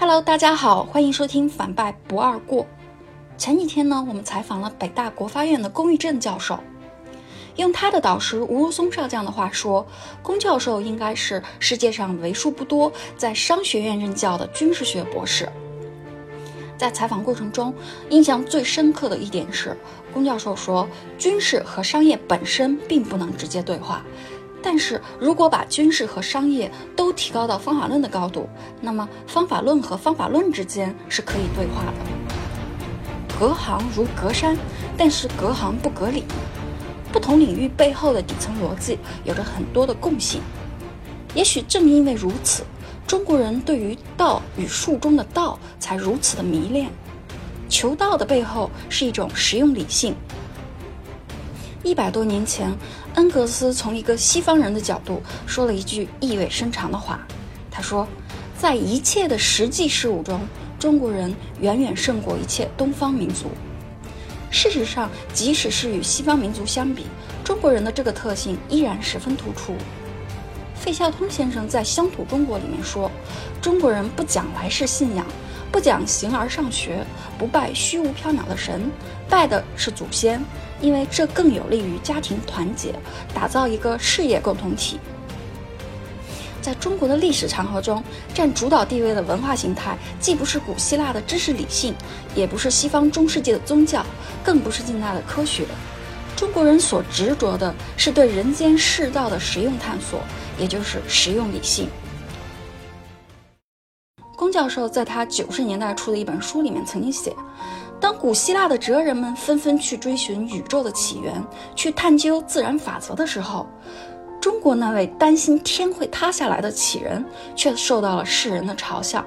Hello，大家好，欢迎收听反败不二过。前几天呢，我们采访了北大国发院的龚玉正教授，用他的导师吴如松少将的话说，龚教授应该是世界上为数不多在商学院任教的军事学博士。在采访过程中，印象最深刻的一点是，龚教授说，军事和商业本身并不能直接对话。但是如果把军事和商业都提高到方法论的高度，那么方法论和方法论之间是可以对话的。隔行如隔山，但是隔行不隔理。不同领域背后的底层逻辑有着很多的共性。也许正因为如此，中国人对于道与术中的道才如此的迷恋。求道的背后是一种实用理性。一百多年前，恩格斯从一个西方人的角度说了一句意味深长的话。他说，在一切的实际事物中，中国人远远胜过一切东方民族。事实上，即使是与西方民族相比，中国人的这个特性依然十分突出。费孝通先生在《乡土中国》里面说，中国人不讲来世信仰，不讲形而上学，不拜虚无缥缈的神，拜的是祖先。因为这更有利于家庭团结，打造一个事业共同体。在中国的历史长河中，占主导地位的文化形态，既不是古希腊的知识理性，也不是西方中世纪的宗教，更不是近代的科学。中国人所执着的是对人间世道的实用探索，也就是实用理性。龚教授在他九十年代出的一本书里面曾经写。当古希腊的哲人们纷纷去追寻宇宙的起源，去探究自然法则的时候，中国那位担心天会塌下来的杞人却受到了世人的嘲笑。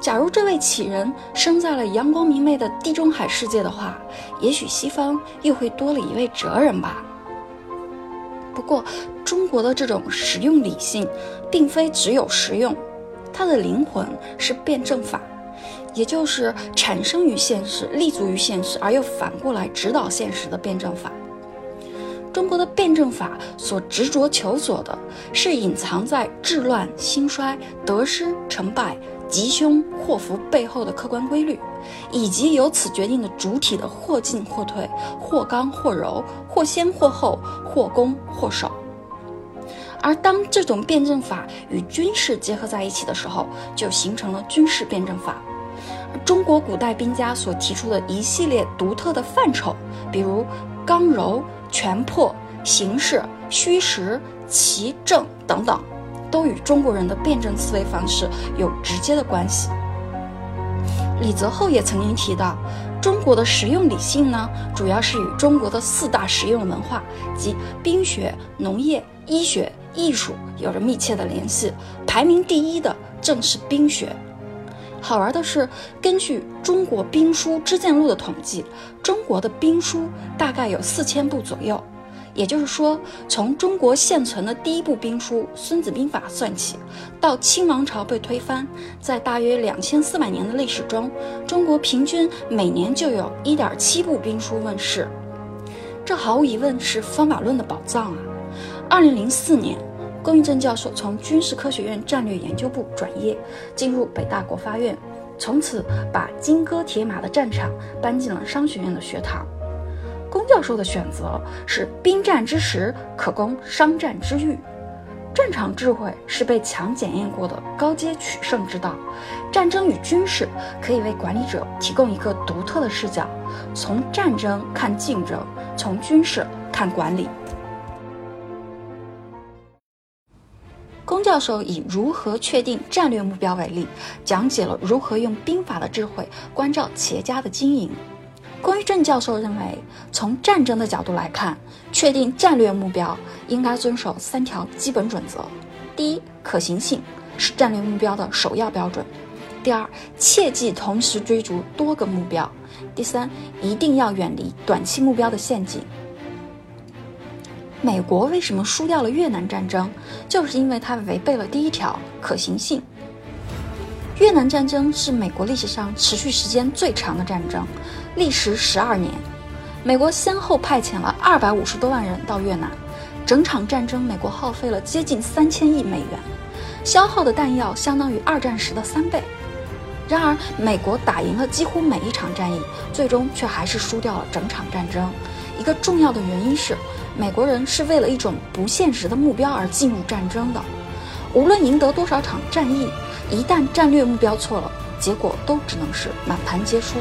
假如这位杞人生在了阳光明媚的地中海世界的话，也许西方又会多了一位哲人吧。不过，中国的这种实用理性，并非只有实用，它的灵魂是辩证法。也就是产生于现实、立足于现实，而又反过来指导现实的辩证法。中国的辩证法所执着求索的是隐藏在治乱兴衰、得失成败、吉凶祸福背后的客观规律，以及由此决定的主体的或进或退、或刚或柔、或先或后、或攻或守。而当这种辩证法与军事结合在一起的时候，就形成了军事辩证法。中国古代兵家所提出的一系列独特的范畴，比如刚柔、全破、形势、虚实、奇正等等，都与中国人的辩证思维方式有直接的关系。李泽厚也曾经提到，中国的实用理性呢，主要是与中国的四大实用文化，即兵学、农业、医学、艺术有着密切的联系。排名第一的正是兵学。好玩的是，根据《中国兵书之鉴录》的统计，中国的兵书大概有四千部左右。也就是说，从中国现存的第一部兵书《孙子兵法》算起，到清王朝被推翻，在大约两千四百年的历史中，中国平均每年就有一点七部兵书问世。这毫无疑问是方法论的宝藏啊！二零零四年。龚玉正教授从军事科学院战略研究部转业，进入北大国发院，从此把金戈铁马的战场搬进了商学院的学堂。龚教授的选择是兵战之时可供商战之欲，战场智慧是被强检验过的高阶取胜之道。战争与军事可以为管理者提供一个独特的视角，从战争看竞争，从军事看管理。教授以如何确定战略目标为例，讲解了如何用兵法的智慧关照企业家的经营。龚玉正教授认为，从战争的角度来看，确定战略目标应该遵守三条基本准则：第一，可行性是战略目标的首要标准；第二，切忌同时追逐多个目标；第三，一定要远离短期目标的陷阱。美国为什么输掉了越南战争？就是因为它违背了第一条可行性。越南战争是美国历史上持续时间最长的战争，历时十二年。美国先后派遣了二百五十多万人到越南，整场战争美国耗费了接近三千亿美元，消耗的弹药相当于二战时的三倍。然而，美国打赢了几乎每一场战役，最终却还是输掉了整场战争。一个重要的原因是，美国人是为了一种不现实的目标而进入战争的。无论赢得多少场战役，一旦战略目标错了，结果都只能是满盘皆输。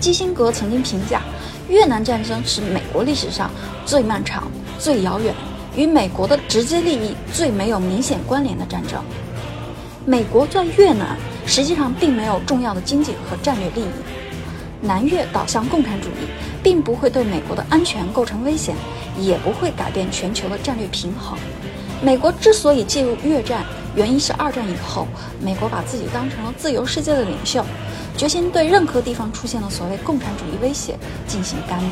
基辛格曾经评价，越南战争是美国历史上最漫长、最遥远、与美国的直接利益最没有明显关联的战争。美国在越南实际上并没有重要的经济和战略利益。南越导向共产主义，并不会对美国的安全构成危险，也不会改变全球的战略平衡。美国之所以介入越战，原因是二战以后，美国把自己当成了自由世界的领袖，决心对任何地方出现的所谓共产主义威胁进行干预。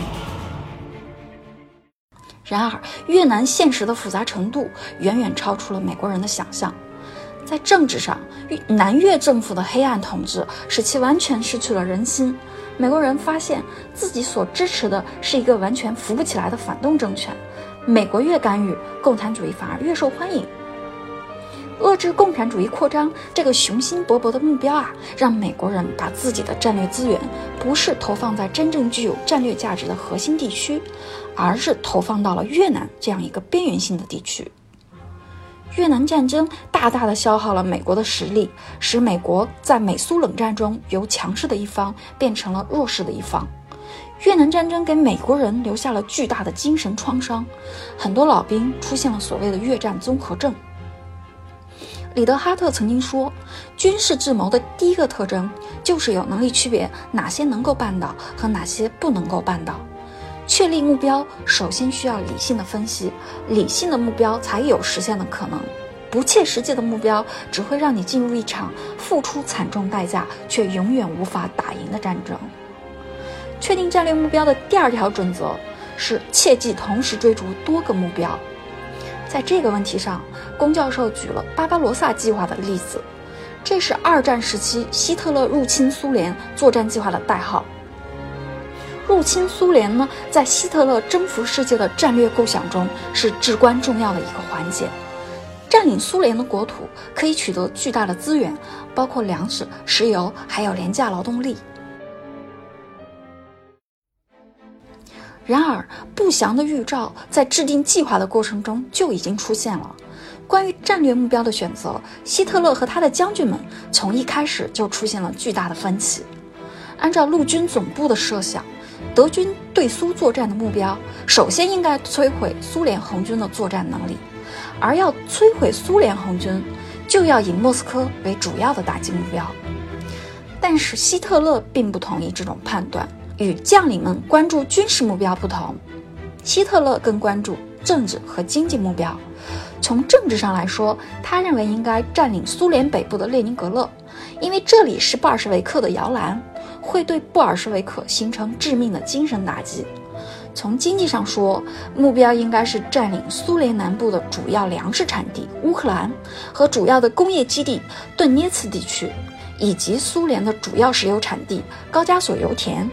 然而，越南现实的复杂程度远远超出了美国人的想象。在政治上，南越政府的黑暗统治使其完全失去了人心。美国人发现自己所支持的是一个完全扶不起来的反动政权。美国越干预，共产主义反而越受欢迎。遏制共产主义扩张这个雄心勃勃的目标啊，让美国人把自己的战略资源不是投放在真正具有战略价值的核心地区，而是投放到了越南这样一个边缘性的地区。越南战争大大的消耗了美国的实力，使美国在美苏冷战中由强势的一方变成了弱势的一方。越南战争给美国人留下了巨大的精神创伤，很多老兵出现了所谓的越战综合症。里德哈特曾经说，军事智谋的第一个特征就是有能力区别哪些能够办到和哪些不能够办到。确立目标首先需要理性的分析，理性的目标才有实现的可能。不切实际的目标只会让你进入一场付出惨重代价却永远无法打赢的战争。确定战略目标的第二条准则是切忌同时追逐多个目标。在这个问题上，龚教授举了巴巴罗萨计划的例子，这是二战时期希特勒入侵苏联作战计划的代号。入侵苏联呢，在希特勒征服世界的战略构想中是至关重要的一个环节。占领苏联的国土可以取得巨大的资源，包括粮食、石油，还有廉价劳动力。然而，不祥的预兆在制定计划的过程中就已经出现了。关于战略目标的选择，希特勒和他的将军们从一开始就出现了巨大的分歧。按照陆军总部的设想。德军对苏作战的目标，首先应该摧毁苏联红军的作战能力，而要摧毁苏联红军，就要以莫斯科为主要的打击目标。但是希特勒并不同意这种判断，与将领们关注军事目标不同，希特勒更关注政治和经济目标。从政治上来说，他认为应该占领苏联北部的列宁格勒，因为这里是布尔什维克的摇篮。会对布尔什维克形成致命的精神打击。从经济上说，目标应该是占领苏联南部的主要粮食产地乌克兰和主要的工业基地顿涅茨地区，以及苏联的主要石油产地高加索油田。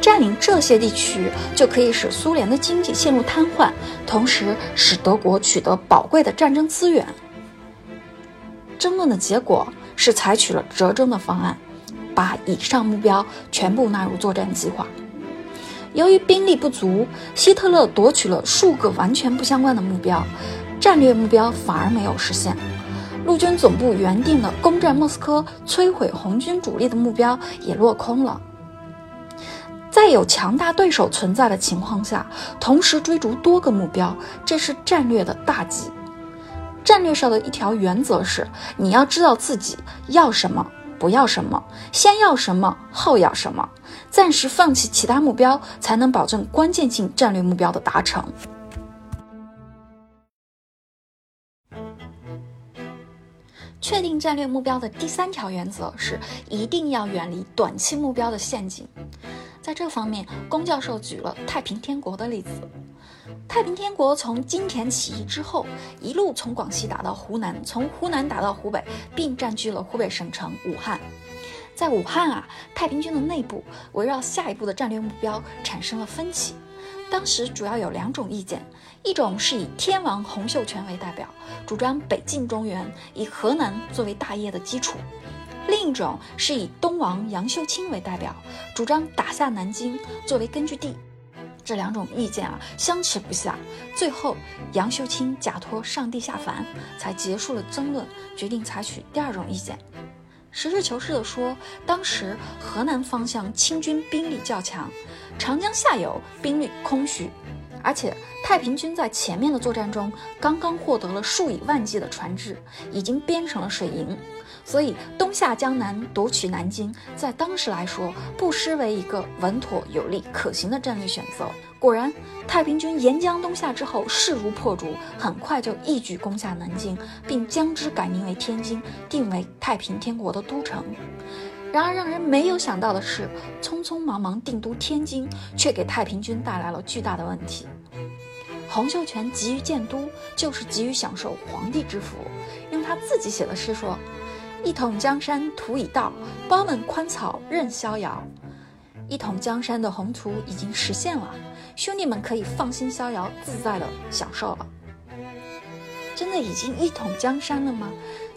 占领这些地区就可以使苏联的经济陷入瘫痪，同时使德国取得宝贵的战争资源。争论的结果是采取了折中的方案。把以上目标全部纳入作战计划。由于兵力不足，希特勒夺取了数个完全不相关的目标，战略目标反而没有实现。陆军总部原定的攻占莫斯科、摧毁红军主力的目标也落空了。在有强大对手存在的情况下，同时追逐多个目标，这是战略的大忌。战略上的一条原则是：你要知道自己要什么。不要什么，先要什么，后要什么，暂时放弃其他目标，才能保证关键性战略目标的达成。确定战略目标的第三条原则是，一定要远离短期目标的陷阱。在这方面，龚教授举了太平天国的例子。太平天国从金田起义之后，一路从广西打到湖南，从湖南打到湖北，并占据了湖北省城武汉。在武汉啊，太平军的内部围绕下一步的战略目标产生了分歧。当时主要有两种意见，一种是以天王洪秀全为代表，主张北进中原，以河南作为大业的基础；另一种是以东王杨秀清为代表，主张打下南京作为根据地。这两种意见啊相持不下，最后杨秀清假托上帝下凡，才结束了争论，决定采取第二种意见。实事求是地说，当时河南方向清军兵力较强，长江下游兵力空虚，而且太平军在前面的作战中刚刚获得了数以万计的船只，已经编成了水营。所以，东下江南夺取南京，在当时来说，不失为一个稳妥有力、可行的战略选择。果然，太平军沿江东下之后，势如破竹，很快就一举攻下南京，并将之改名为天津，定为太平天国的都城。然而，让人没有想到的是，匆匆忙忙定都天津，却给太平军带来了巨大的问题。洪秀全急于建都，就是急于享受皇帝之福。用他自己写的诗说。一统江山图已到，包们宽草任逍遥。一统江山的宏图已经实现了，兄弟们可以放心逍遥自在的享受了。真的已经一统江山了吗？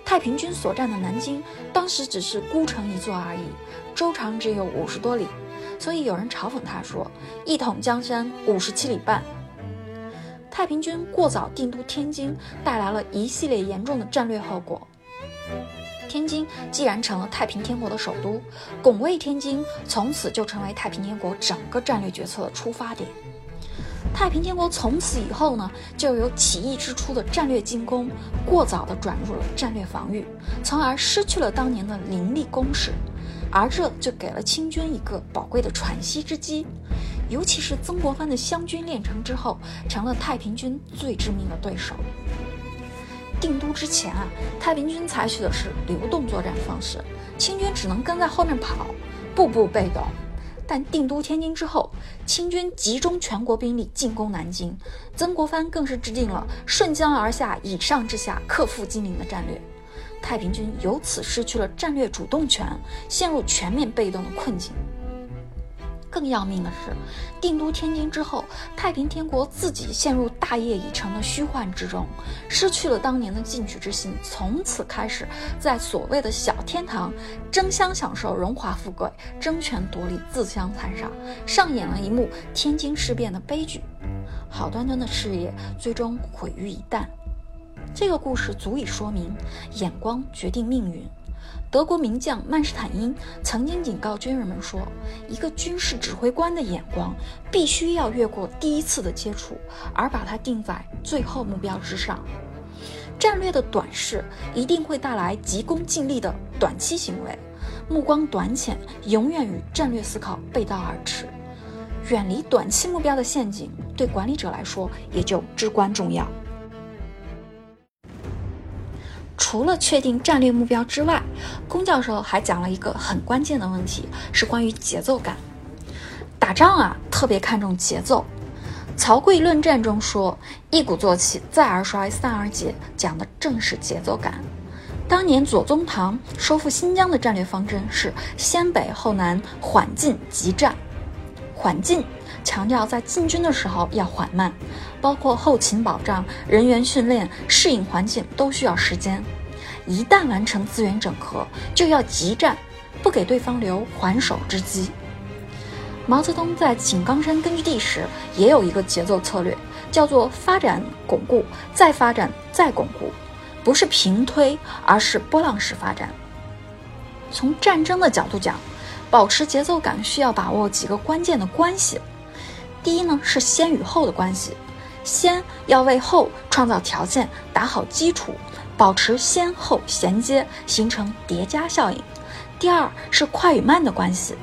太平军所占的南京当时只是孤城一座而已，周长只有五十多里，所以有人嘲讽他说：“一统江山五十七里半。”太平军过早定都天津，带来了一系列严重的战略后果。天津既然成了太平天国的首都，拱卫天津从此就成为太平天国整个战略决策的出发点。太平天国从此以后呢，就由起义之初的战略进攻，过早的转入了战略防御，从而失去了当年的凌厉攻势，而这就给了清军一个宝贵的喘息之机。尤其是曾国藩的湘军练成之后，成了太平军最致命的对手。定都之前啊，太平军采取的是流动作战方式，清军只能跟在后面跑，步步被动。但定都天津之后，清军集中全国兵力进攻南京，曾国藩更是制定了顺江而下、以上至下、克复金陵的战略。太平军由此失去了战略主动权，陷入全面被动的困境。更要命的是，定都天津之后，太平天国自己陷入大业已成的虚幻之中，失去了当年的进取之心，从此开始在所谓的小天堂争相享受荣华富贵，争权夺利，自相残杀，上演了一幕天津事变的悲剧。好端端的事业最终毁于一旦。这个故事足以说明，眼光决定命运。德国名将曼施坦因曾经警告军人们说：“一个军事指挥官的眼光必须要越过第一次的接触，而把它定在最后目标之上。战略的短视一定会带来急功近利的短期行为，目光短浅永远与战略思考背道而驰。远离短期目标的陷阱，对管理者来说也就至关重要。”除了确定战略目标之外，龚教授还讲了一个很关键的问题，是关于节奏感。打仗啊，特别看重节奏。曹刿论战中说：“一鼓作气，再而衰，三而竭”，讲的正是节奏感。当年左宗棠收复新疆的战略方针是先北后南，缓进急战。缓进强调在进军的时候要缓慢，包括后勤保障、人员训练、适应环境都需要时间。一旦完成资源整合，就要急战，不给对方留还手之机。毛泽东在井冈山根据地时也有一个节奏策略，叫做发展巩固，再发展再巩固，不是平推，而是波浪式发展。从战争的角度讲，保持节奏感需要把握几个关键的关系。第一呢是先与后的关系，先要为后创造条件，打好基础。保持先后衔接，形成叠加效应。第二是快与慢的关系，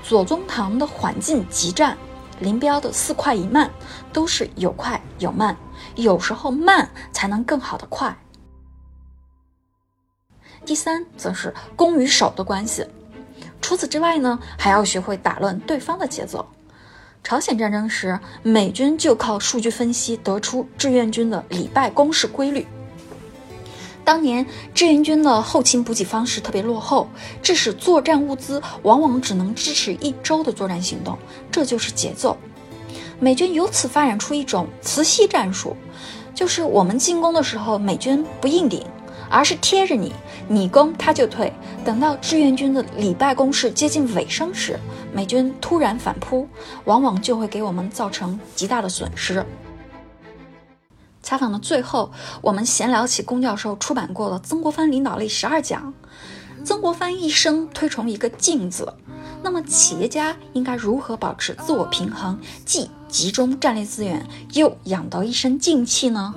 左宗棠的缓进急战，林彪的四快一慢，都是有快有慢，有时候慢才能更好的快。第三则是攻与守的关系，除此之外呢，还要学会打乱对方的节奏。朝鲜战争时，美军就靠数据分析得出志愿军的礼拜攻势规律。当年志愿军的后勤补给方式特别落后，致使作战物资往往只能支持一周的作战行动，这就是节奏。美军由此发展出一种磁吸战术，就是我们进攻的时候，美军不硬顶，而是贴着你，你攻他就退。等到志愿军的礼拜攻势接近尾声时，美军突然反扑，往往就会给我们造成极大的损失。采访的最后，我们闲聊起龚教授出版过的《曾国藩领导力十二讲》。曾国藩一生推崇一个“静”字，那么企业家应该如何保持自我平衡，既集中战略资源，又养得一身静气呢？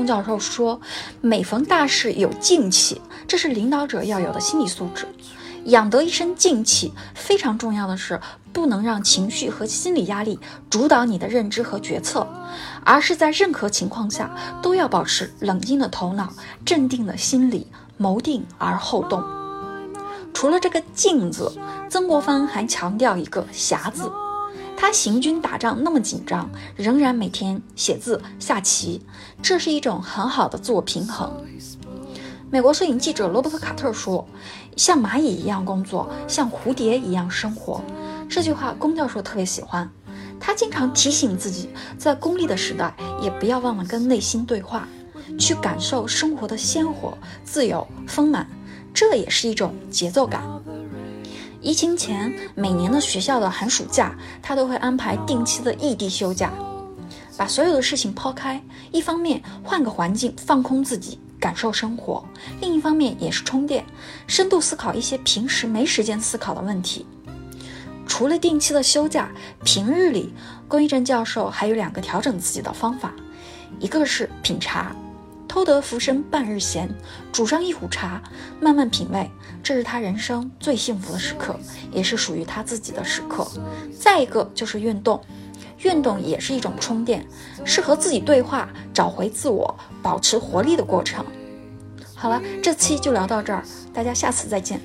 龚教授说：“每逢大事有静气，这是领导者要有的心理素质。养得一身静气，非常重要的是。”不能让情绪和心理压力主导你的认知和决策，而是在任何情况下都要保持冷静的头脑、镇定的心理，谋定而后动。除了这个“静”字，曾国藩还强调一个“侠”字。他行军打仗那么紧张，仍然每天写字下棋，这是一种很好的自我平衡。美国摄影记者罗伯特·卡特说：“像蚂蚁一样工作，像蝴蝶一样生活。”这句话，龚教授特别喜欢。他经常提醒自己，在功利的时代，也不要忘了跟内心对话，去感受生活的鲜活、自由、丰满。这也是一种节奏感。疫情前，每年的学校的寒暑假，他都会安排定期的异地休假，把所有的事情抛开，一方面换个环境放空自己，感受生活；另一方面也是充电，深度思考一些平时没时间思考的问题。除了定期的休假，平日里，龚一正教授还有两个调整自己的方法，一个是品茶，偷得浮生半日闲，煮上一壶茶，慢慢品味，这是他人生最幸福的时刻，也是属于他自己的时刻。再一个就是运动，运动也是一种充电，是和自己对话，找回自我，保持活力的过程。好了，这期就聊到这儿，大家下次再见。